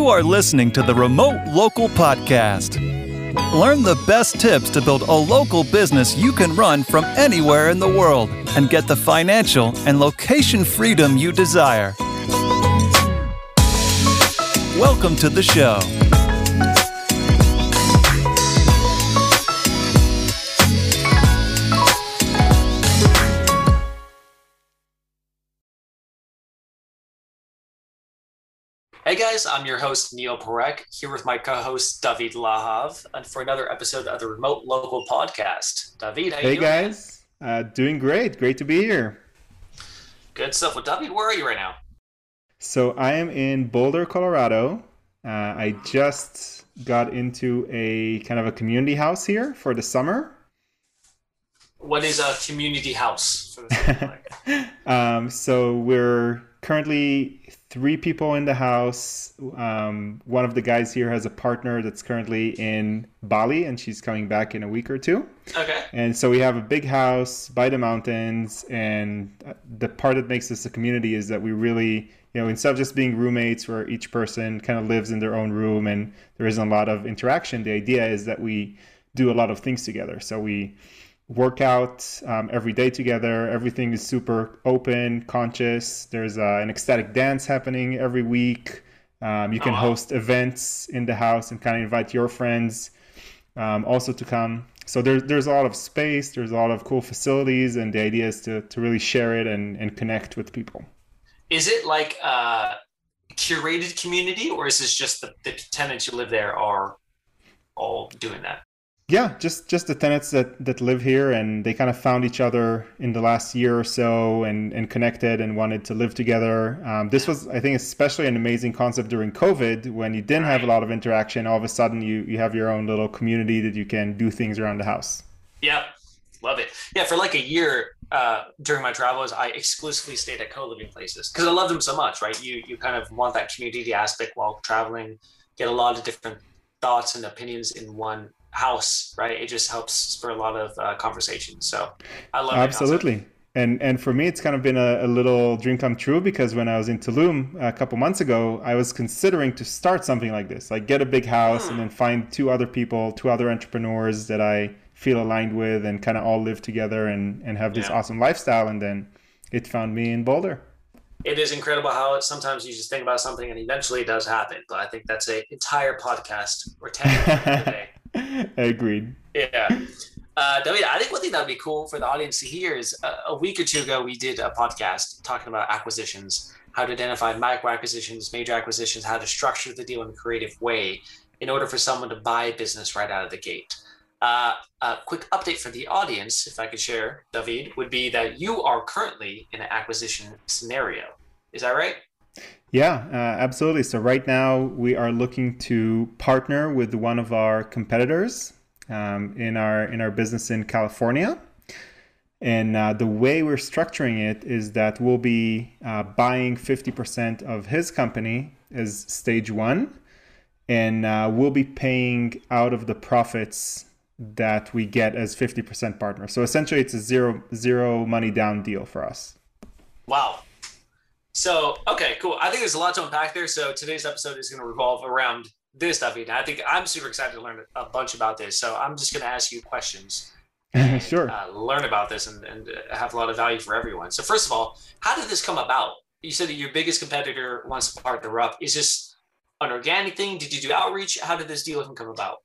You are listening to the Remote Local Podcast. Learn the best tips to build a local business you can run from anywhere in the world and get the financial and location freedom you desire. Welcome to the show. Hey guys, I'm your host Neel Parekh here with my co-host David Lahav, and for another episode of the Remote Local Podcast. David, hey guys, uh, doing great. Great to be here. Good stuff. Well, David, where are you right now? So I am in Boulder, Colorado. Uh, I just got into a kind of a community house here for the summer. What is a community house? um, so we're currently three people in the house. Um, one of the guys here has a partner that's currently in Bali, and she's coming back in a week or two. Okay. And so we have a big house by the mountains, and the part that makes this a community is that we really, you know, instead of just being roommates where each person kind of lives in their own room and there isn't a lot of interaction, the idea is that we do a lot of things together. So we work out um, every day together. Everything is super open, conscious. There's uh, an ecstatic dance happening every week. Um, you can oh, host events in the house and kind of invite your friends um, also to come. So there's there's a lot of space. There's a lot of cool facilities, and the idea is to to really share it and and connect with people. Is it like a curated community, or is this just the, the tenants who live there are all doing that? Yeah just just the tenants that that live here and they kind of found each other in the last year or so and and connected and wanted to live together. Um, this was i think especially an amazing concept during covid when you didn't have a lot of interaction. All of a sudden you you have your own little community that you can do things around the house. Yeah love it. Yeah for like a year uh, during my travels i exclusively stayed at co-living places because i love them so much right? You you kind of want that community aspect while traveling get a lot of different thoughts and opinions in one house, right? It just helps spur a lot of uh, conversation. So I love absolutely. And and for me, it's kind of been a, a, little dream come true because when I was in Tulum a couple months ago, I was considering to start something like this, like get a big house and hmm. then find two other people, two other entrepreneurs that I feel aligned with, and kind of all live together and and have this yeah. awesome lifestyle. And then it found me in Boulder it is incredible how it, sometimes you just think about something and eventually it does happen. But I think that's an entire podcast or 10 Agreed. Yeah. Uh, David, I think one thing that would be cool for the audience to hear is uh, a week or two ago, we did a podcast talking about acquisitions, how to identify micro acquisitions, major acquisitions, how to structure the deal in a creative way in order for someone to buy a business right out of the gate. Uh, a quick update for the audience, if I could share, David, would be that you are currently in an acquisition scenario. Is that right? Yeah, uh, absolutely. So right now we are looking to partner with one of our competitors um, in our in our business in California. And uh, the way we're structuring it is that we'll be uh, buying 50% of his company as stage one, and uh, we'll be paying out of the profits that we get as 50% partner. So essentially, it's a zero zero money down deal for us. Wow, so, okay, cool. I think there's a lot to unpack there. So today's episode is going to revolve around this stuff. And I think I'm super excited to learn a bunch about this. So I'm just going to ask you questions. And, sure. Uh, learn about this and, and have a lot of value for everyone. So first of all, how did this come about? You said that your biggest competitor wants to partner up. Is this an organic thing? Did you do outreach? How did this deal even come about?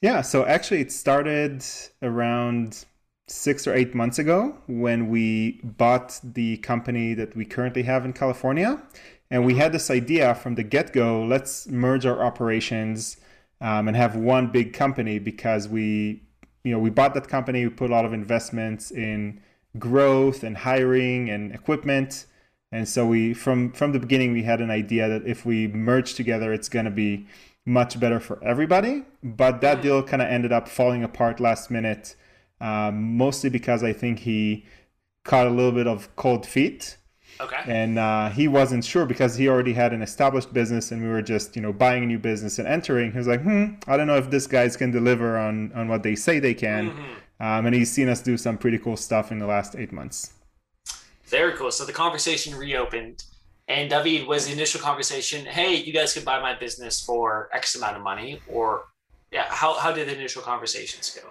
Yeah, so actually it started around six or eight months ago when we bought the company that we currently have in California. And we had this idea from the get go let's merge our operations um, and have one big company because we, you know, we bought that company, we put a lot of investments in growth and hiring and equipment. And so we from from the beginning we had an idea that if we merge together it's going to be much better for everybody. But that mm. deal kind of ended up falling apart last minute um, mostly because I think he caught a little bit of cold feet. Okay. And uh, he wasn't sure because he already had an established business, and we were just you know buying a new business and entering. He was like, hmm, I don't know if this guys can deliver on on what they say they can. Mm-hmm. Um, and he's seen us do some pretty cool stuff in the last eight months. Very cool. So the conversation reopened. And David was the initial conversation. Hey, you guys could buy my business for X amount of money, or yeah, how how did the initial conversations go?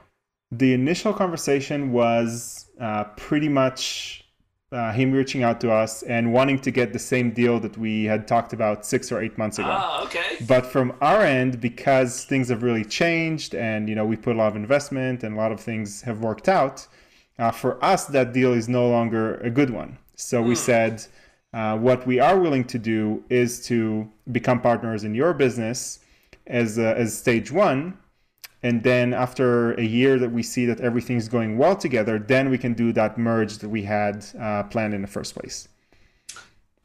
The initial conversation was uh, pretty much uh, him reaching out to us and wanting to get the same deal that we had talked about six or eight months ago. Ah, okay. But from our end, because things have really changed, and you know we put a lot of investment and a lot of things have worked out, uh, for us that deal is no longer a good one. So we said, uh, what we are willing to do is to become partners in your business as uh, as stage one, and then after a year that we see that everything's going well together, then we can do that merge that we had uh, planned in the first place.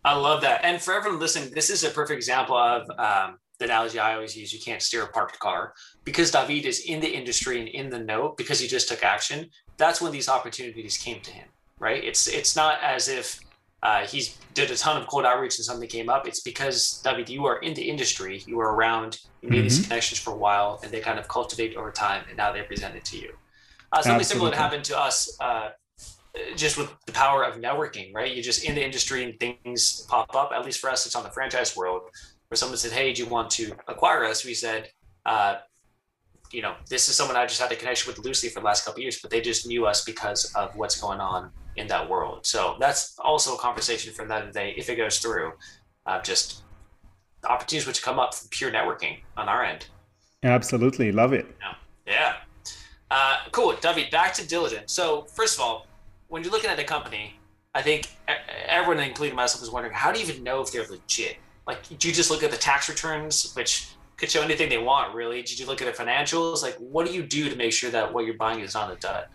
I love that. And for everyone listening, this is a perfect example of um, the analogy I always use. You can't steer a parked car because David is in the industry and in the know because he just took action. That's when these opportunities came to him, right? It's it's not as if uh, he's did a ton of cold outreach and something came up. It's because David, you are in the industry, you were around, you made these connections for a while, and they kind of cultivate over time, and now they present it to you. Uh, something similar Absolutely. happened to us. Uh, just with the power of networking, right? You're just in the industry and things pop up. At least for us, it's on the franchise world where someone said, Hey, do you want to acquire us? We said, uh, you know, this is someone I just had a connection with loosely for the last couple of years, but they just knew us because of what's going on in that world. So that's also a conversation for another day if it goes through. Uh, just opportunities which come up from pure networking on our end. Absolutely, love it. Yeah. Uh, cool. David, back to diligence. So, first of all, when you're looking at a company, I think everyone, including myself, is wondering how do you even know if they're legit? Like, do you just look at the tax returns, which could show anything they want, really? Did you look at the financials? Like, what do you do to make sure that what you're buying is not a dud?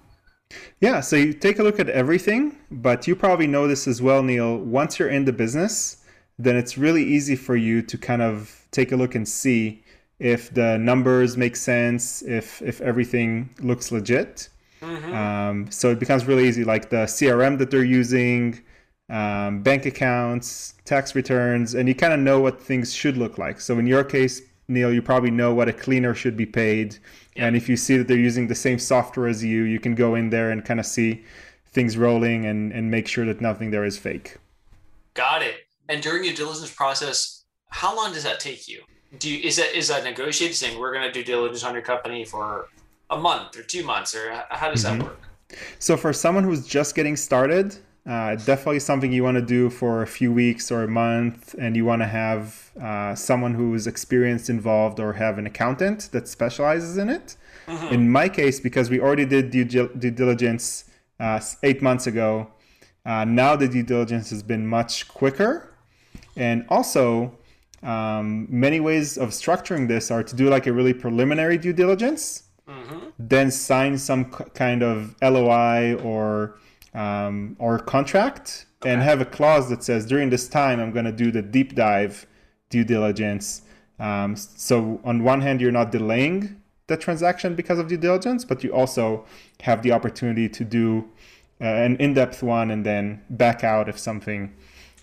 Yeah, so you take a look at everything, but you probably know this as well, Neel. Once you're in the business, then it's really easy for you to kind of take a look and see if the numbers make sense, if if everything looks legit. Um, so it becomes really easy, like the CRM that they're using, um, bank accounts, tax returns, and you kind of know what things should look like. So in your case, Neel, you probably know what a cleaner should be paid. And if you see that they're using the same software as you, you can go in there and kind of see things rolling and, and make sure that nothing there is fake. Got it. And during your diligence process, how long does that take you? Do you, is that is that negotiated saying we're going to do diligence on your company for a month or two months or how does that mm-hmm. work? So for someone who's just getting started, uh, definitely something you want to do for a few weeks or a month, and you want to have uh, someone who's experienced involved or have an accountant that specializes in it. In my case, because we already did due, due diligence uh, eight months ago, uh, now the due diligence has been much quicker, and also um, many ways of structuring this are to do like a really preliminary due diligence then sign some kind of LOI or um, or contract and have a clause that says during this time I'm going to do the deep dive due diligence. Um, so on one hand, you're not delaying the transaction because of due diligence, but you also have the opportunity to do uh, an in-depth one and then back out if something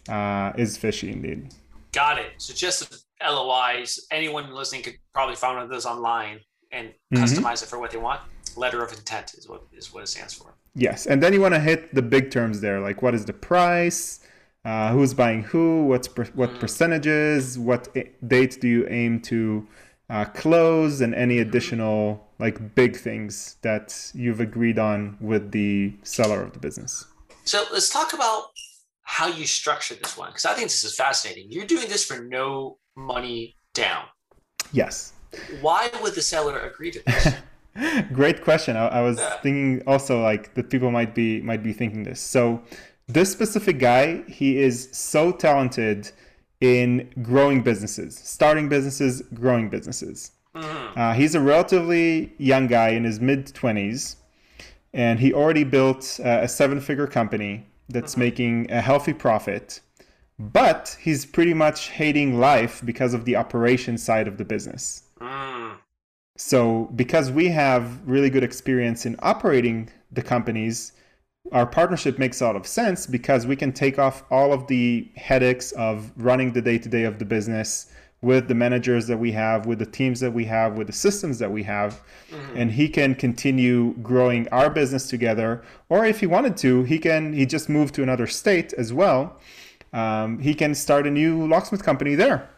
uh, is fishy indeed. Got it. So just LOIs, anyone listening could probably find one of those online and customize it for what they want. Letter of intent is what is what it stands for. Yes, and then you want to hit the big terms there, like what is the price, uh, who's buying who, what's per- what percentages, what a- date do you aim to uh, close, and any additional like big things that you've agreed on with the seller of the business. So let's talk about how you structure this one because I think this is fascinating. You're doing this for no money down. Yes, Why would the seller agree to this? great question. I, I was thinking also like that people might be might be thinking this. So this specific guy, he is so talented in growing businesses, starting businesses, growing businesses. Uh, he's a relatively young guy in his mid 20s, and he already built uh, a seven figure company that's making a healthy profit. But he's pretty much hating life because of the operation side of the business. Mm, So, because we have really good experience in operating the companies, our partnership makes a lot of sense because we can take off all of the headaches of running the day to day of the business with the managers that we have, with the teams that we have, with the systems that we have. And he can continue growing our business together. Or if he wanted to, he can he just move to another state as well um, he can start a new locksmith company there.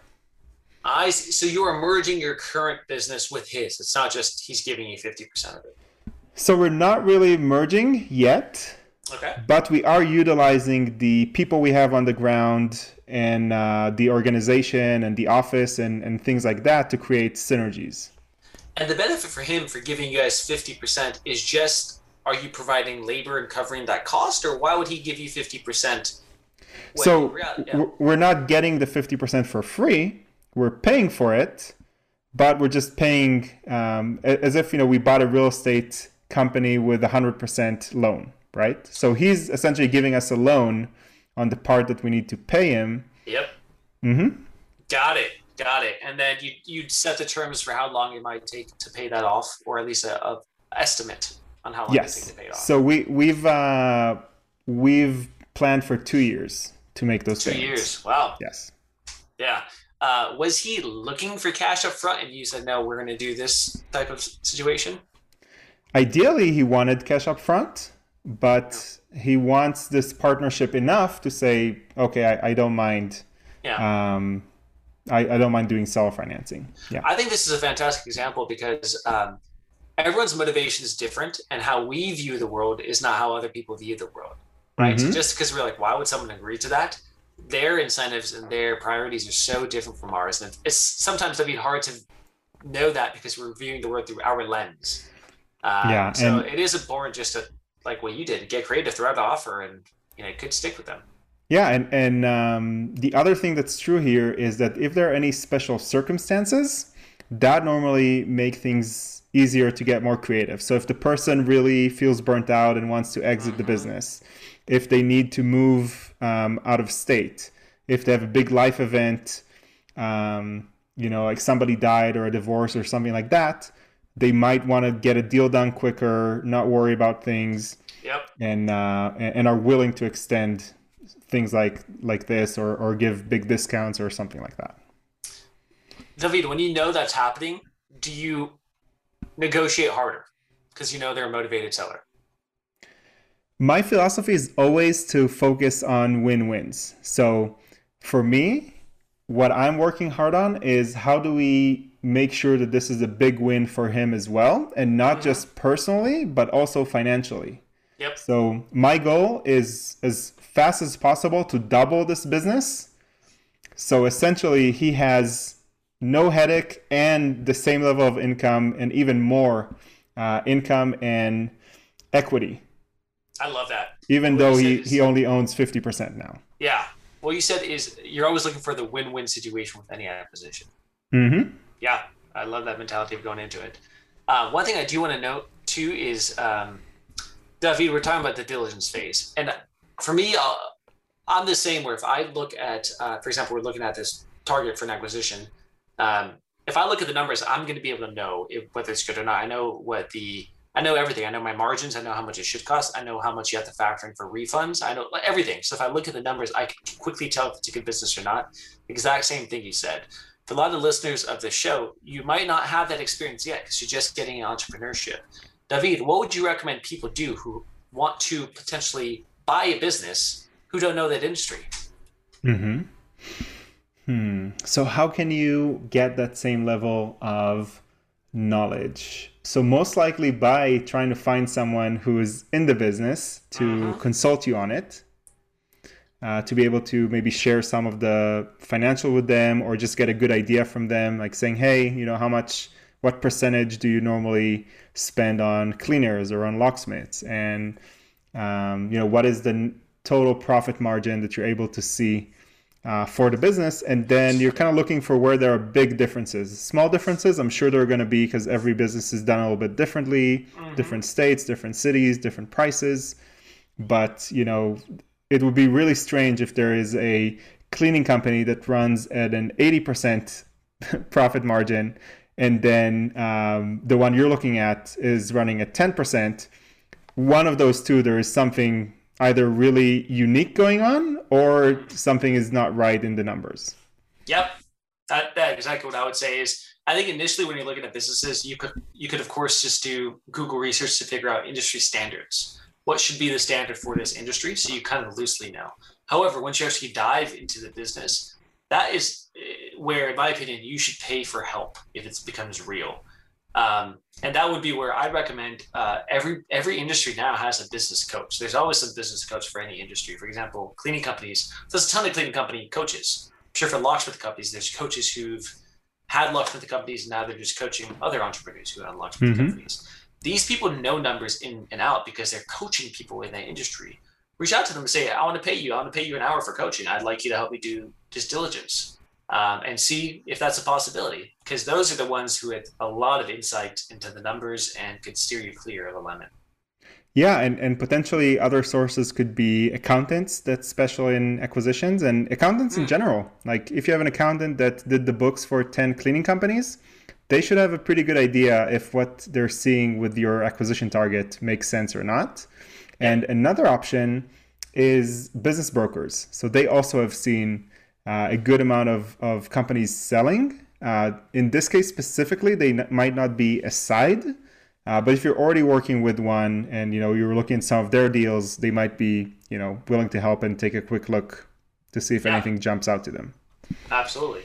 I see. So you are merging your current business with his. It's not just he's giving you 50% of it. So we're not really merging yet. Okay. But we are utilizing the people we have on the ground and uh, the organization and the office and, and things like that to create synergies. And the benefit for him for giving you guys 50% is just are you providing labor and covering that cost, or why would he give you 50%? So yeah. we're not getting the 50% for free, we're paying for it, but we're just paying um, as if you know we bought a real estate company with a 100% loan right? So he's essentially giving us a loan on the part that we need to pay him. Yep. Mm-hmm. Got it. Got it. And then you you set the terms for how long it might take to pay that off, or at least a, a estimate on how long yes. it takes to pay it off. So we we've uh, we've planned for two years to make those. Two payments. years. Wow. Yes. Yeah. Uh, was he looking for cash up front, and you said no? We're going to do this type of situation. Ideally, he wanted cash up front but he wants this partnership enough to say, okay, I, I don't mind. Yeah. Um, I, I don't mind doing seller financing. Yeah. I think this is a fantastic example because um, everyone's motivation is different, and how we view the world is not how other people view the world, right? Mm-hmm. So just because we're like, why would someone agree to that? Their incentives and their priorities are so different from ours, and it's sometimes it'd be hard to know that because we're viewing the world through our lens. Um, yeah, so it is important just to like what you did, get creative throughout the offer, and you know, it could stick with them. Yeah, and and um, the other thing that's true here is that if there are any special circumstances, that normally make things easier to get more creative. So if the person really feels burnt out and wants to exit mm-hmm. the business, if they need to move um, out of state, if they have a big life event, um, you know, like somebody died or a divorce or something like that, they might want to get a deal done quicker, not worry about things, yep. and uh, and are willing to extend things like like this or or give big discounts or something like that. David, when you know that's happening, do you negotiate harder because you know they're a motivated seller? My philosophy is always to focus on win-wins. So for me, what I'm working hard on is how do we make sure that this is a big win for him as well, and not mm-hmm. just personally, but also financially. Yep. So my goal is as fast as possible to double this business. So essentially, he has no headache and the same level of income, and even more uh, income and equity. I love that. Even what though he, is, he only owns 50% now. Yeah. What you said is you're always looking for the win win situation with any acquisition. Mm-hmm yeah, I love that mentality of going into it. Uh, one thing I do want to note too is, um, David, we're talking about the diligence phase, and for me, uh, I'm the same. Where if I look at, uh, for example, we're looking at this target for an acquisition. Um, if I look at the numbers, I'm going to be able to know if, whether it's good or not. I know what the I know everything. I know my margins. I know how much it should cost. I know how much you have to factor in for refunds. I know everything. So if I look at the numbers, I can quickly tell if it's a good business or not. Exact same thing you said for a lot of the listeners of the show, you might not have that experience yet because you're just getting entrepreneurship. David, what would you recommend people do who want to potentially buy a business who don't know that industry? Hmm. Hmm. So how can you get that same level of knowledge? So most likely by trying to find someone who is in the business to uh-huh. consult you on it uh, to be able to maybe share some of the financial with them or just get a good idea from them, like saying, hey, you know, how much, what percentage do you normally spend on cleaners or on locksmiths? And, um, you know, what is the total profit margin that you're able to see uh, for the business? And then you're kind of looking for where there are big differences. Small differences, I'm sure there are going to be because every business is done a little bit differently, mm-hmm. different states, different cities, different prices. But, you know, it would be really strange if there is a cleaning company that runs at an 80% profit margin and then um, the one you're looking at is running at 10% one of those two there is something either really unique going on or something is not right in the numbers. Yep. That, that exactly what i would say is i think initially when you're looking at businesses you could you could of course just do google research to figure out industry standards. What should be the standard for this industry? So you kind of loosely know. However, once you actually dive into the business, that is eh, where, in my opinion, you should pay for help if it becomes real. Um, and that would be where I'd recommend uh, every every industry now has a business coach. There's always some business coach for any industry. For example, cleaning companies. There's a ton of cleaning company coaches. I'm sure for locksmith companies, there's coaches who've had locksmith companies and now they're just coaching other entrepreneurs who have locksmith mm-hmm. companies. These people know numbers in and out because they're coaching people in that industry. Reach out to them and say, "I want to pay you. I want to pay you an hour for coaching. I'd like you to help me do just diligence." Um, and see if that's a possibility because those are the ones who had a lot of insight into the numbers and could steer you clear of a lemon. Yeah, and, and potentially other sources could be accountants that special in acquisitions and accountants mm. in general. Like if you have an accountant that did the books for 10 cleaning companies, they should have a pretty good idea if what they're seeing with your acquisition target makes sense or not. And another option is business brokers. So they also have seen uh, a good amount of, of companies selling. Uh, in this case specifically, they n- might not be a side, uh, but if you're already working with one and you know you're looking at some of their deals, they might be you know willing to help and take a quick look to see if yeah. anything jumps out to them. Absolutely.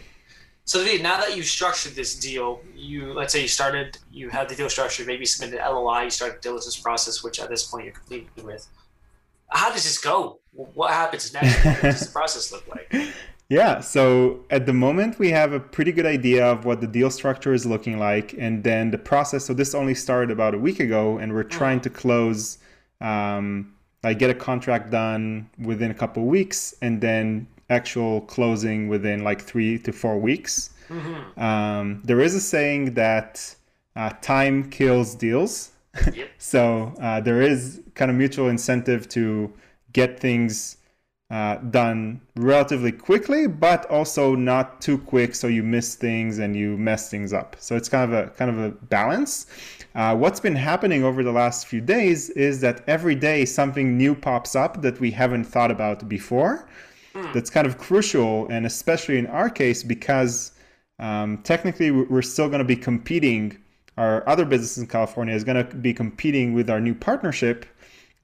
So David, now that you've structured this deal, you let's say you started, you had the deal structured, maybe submitted LOI, you started the diligence process, which at this point you're completed with. How does this go? What happens next? What does the process look like? Yeah, so at the moment we have a pretty good idea of what the deal structure is looking like, and then the process. So this only started about a week ago, and we're trying to close, um, like get a contract done within a couple weeks, and then actual closing within like three to four weeks. Mm-hmm. Um, there is a saying that uh, time kills deals, so uh, there is kind of mutual incentive to get things uh, done relatively quickly, but also not too quick, so you miss things and you mess things up. So it's kind of a kind of a balance. Uh, what's been happening over the last few days is that every day something new pops up that we haven't thought about before. Mm. That's kind of crucial, and especially in our case because um, technically we're still going to be competing. Our other business in California is going to be competing with our new partnership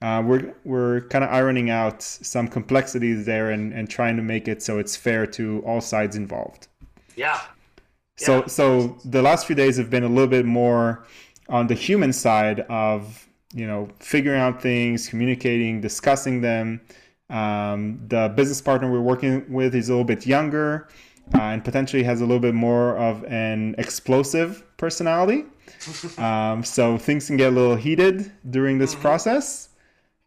uh, we're we're kind of ironing out some complexities there and, and trying to make it so it's fair to all sides involved. Yeah. So yeah. so the last few days have been a little bit more on the human side of you know figuring out things, communicating, discussing them. Um, the business partner we're working with is a little bit younger uh, and potentially has a little bit more of an explosive personality. um, so things can get a little heated during this mm-hmm. process.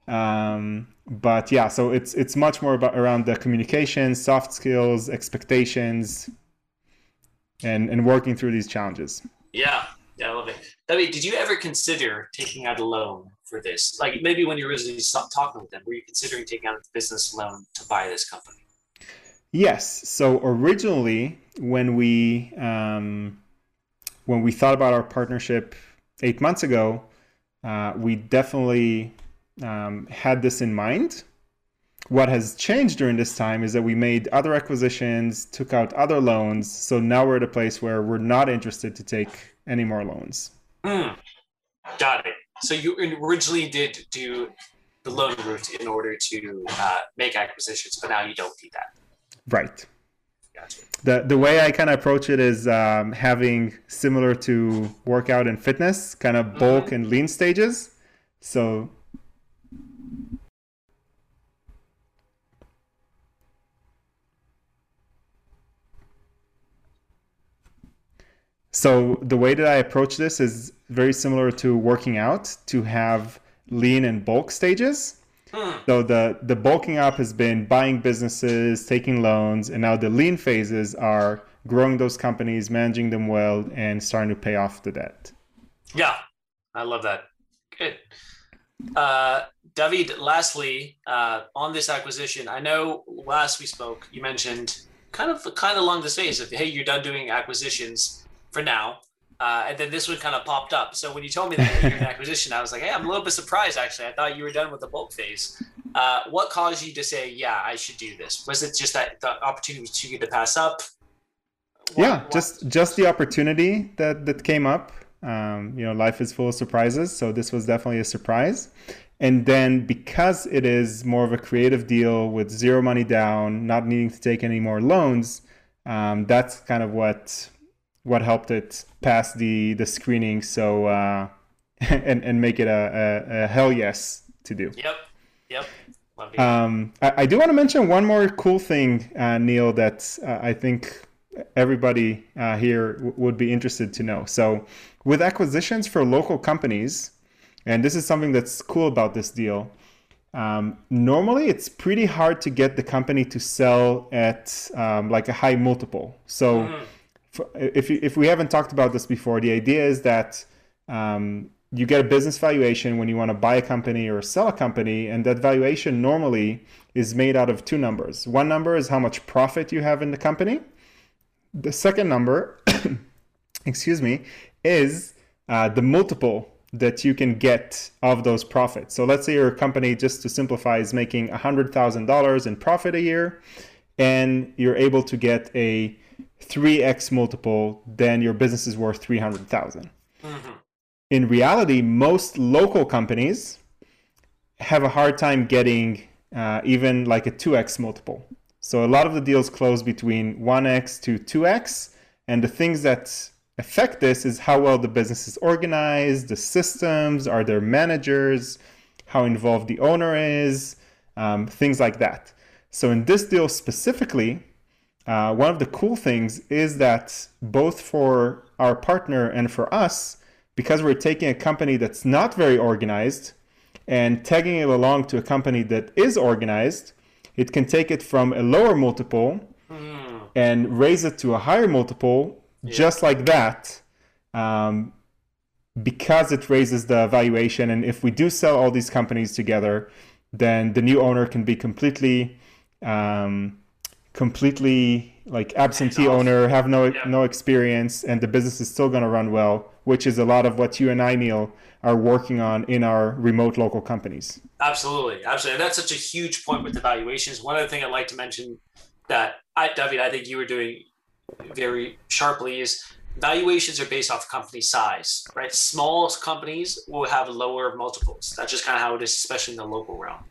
Um, but yeah, so it's it's much more about around the communication, soft skills, expectations, and and working through these challenges. Yeah, yeah, I love it. David, did you ever consider taking out a loan for this? Like maybe when you originally stopped talking with them, were you considering taking out a business loan to buy this company? Yes. So originally, when we um, when we thought about our partnership eight months ago, uh, we definitely um, had this in mind. What has changed during this time is that we made other acquisitions, took out other loans. So now we're at a place where we're not interested to take any more loans. Mm, got it. So you originally did do the loan route in order to uh, make acquisitions, but now you don't need that. Right. Gotcha. The, the way I kind of approach it is um, having similar to workout and fitness, kind of bulk mm-hmm. and lean stages. So So the way that I approach this is very similar to working out to have lean and bulk stages. Hmm. So the the bulking up has been buying businesses, taking loans, and now the lean phases are growing those companies, managing them well, and starting to pay off the debt. Yeah, I love that. Good. Uh, David, lastly, uh, on this acquisition, I know last we spoke, you mentioned kind of kind of along the space of hey, you're done doing acquisitions for now. Uh, and then this one kind of popped up. So when you told me that you're an acquisition, I was like, hey, I'm a little bit surprised actually. I thought you were done with the bulk phase. Uh, what caused you to say, yeah, I should do this? Was it just that the opportunity was too good to pass up? What, yeah, what? just just the opportunity that that came up. Um, you know, life is full of surprises, so this was definitely a surprise. And then because it is more of a creative deal with zero money down, not needing to take any more loans, um, that's kind of what what helped it pass the the screening. So uh, and and make it a, a, a hell yes to do. Yep. Yep. Um, I, I, do want to mention one more cool thing, uh, Neel, that uh, I think everybody uh, here w- would be interested to know. So, with acquisitions for local companies, and this is something that's cool about this deal. Um, normally, it's pretty hard to get the company to sell at um, like a high multiple. So, mm-hmm. If if we haven't talked about this before, the idea is that um, you get a business valuation when you want to buy a company or sell a company, and that valuation normally is made out of two numbers. One number is how much profit you have in the company. The second number, excuse me, is uh, the multiple that you can get of those profits. So let's say your company, just to simplify, is making $100,000 in profit a year, and you're able to get a 3x multiple, then your business is worth 300,000. Mm-hmm in reality, most local companies have a hard time getting uh, even like a 2x multiple. So a lot of the deals close between 1x to 2x. And the things that affect this is how well the business is organized, the systems, are there managers, how involved the owner is, um, things like that. So in this deal specifically, uh, one of the cool things is that both for our partner and for us, because we're taking a company that's not very organized and tagging it along to a company that is organized, it can take it from a lower multiple mm. and raise it to a higher multiple yeah. just like that. Um, because it raises the valuation, and if we do sell all these companies together, then the new owner can be completely, um, completely like absentee owner, have no yeah. no experience, and the business is still going to run well, which is a lot of what you and I, Neel, are working on in our remote local companies. Absolutely, absolutely. And that's such a huge point with valuations. One other thing I'd like to mention that I, David, I think you were doing very sharply is valuations are based off company size, right? Small companies will have lower multiples. That's just kind of how it is, especially in the local realm.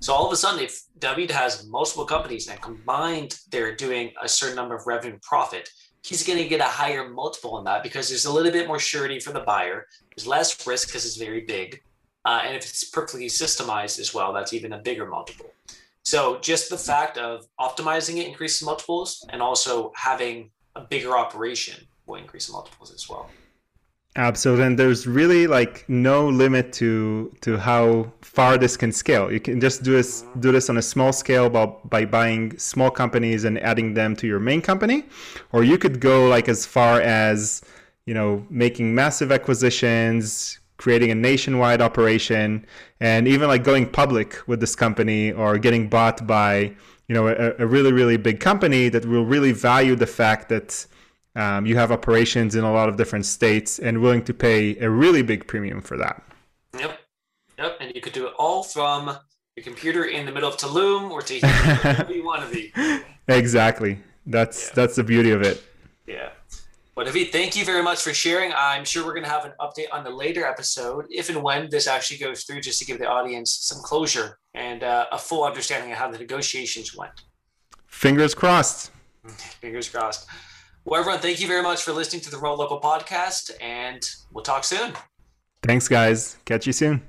So all of a sudden, if David has multiple companies and combined they're doing a certain number of revenue profit, he's going to get a higher multiple on that because there's a little bit more surety for the buyer. There's less risk because it's very big. Uh, and if it's perfectly systemized as well, that's even a bigger multiple. So just the fact of optimizing it increases multiples and also having a bigger operation will increase multiples as well. Absolutely, and there's really like no limit to to how far this can scale. You can just do this do this on a small scale by, by buying small companies and adding them to your main company, or you could go like as far as you know making massive acquisitions, creating a nationwide operation, and even like going public with this company or getting bought by you know a, a really really big company that will really value the fact that um, you have operations in a lot of different states and willing to pay a really big premium for that. Yep. Yep. And you could do it all from your computer in the middle of Tulum or Tahiti, wherever you want to be. Exactly. That's yeah. that's the beauty of it. Yeah. Well, David, thank you very much for sharing. I'm sure we're going to have an update on the later episode, if and when this actually goes through, just to give the audience some closure and uh, a full understanding of how the negotiations went. Fingers crossed. Fingers crossed. Well, everyone, thank you very much for listening to the Remote Local podcast, and we'll talk soon. Thanks, guys. Catch you soon.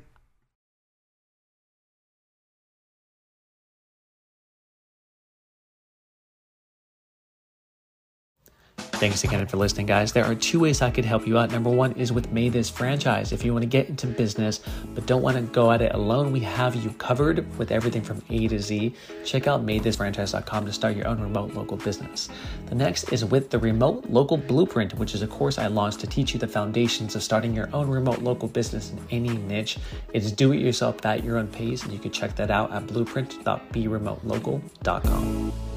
Thanks again for listening, guys. There are two ways I could help you out. Number one is with MaidThis franchise. If you want to get into business but don't want to go at it alone, we have you covered with everything from A to Z. Check out maidthisfranchise.com to start your own remote local business. The next is with the Remote Local Blueprint, which is a course I launched to teach you the foundations of starting your own remote local business in any niche. It's do it yourself at your own pace, and you can check that out at blueprint.beremotelocal.com.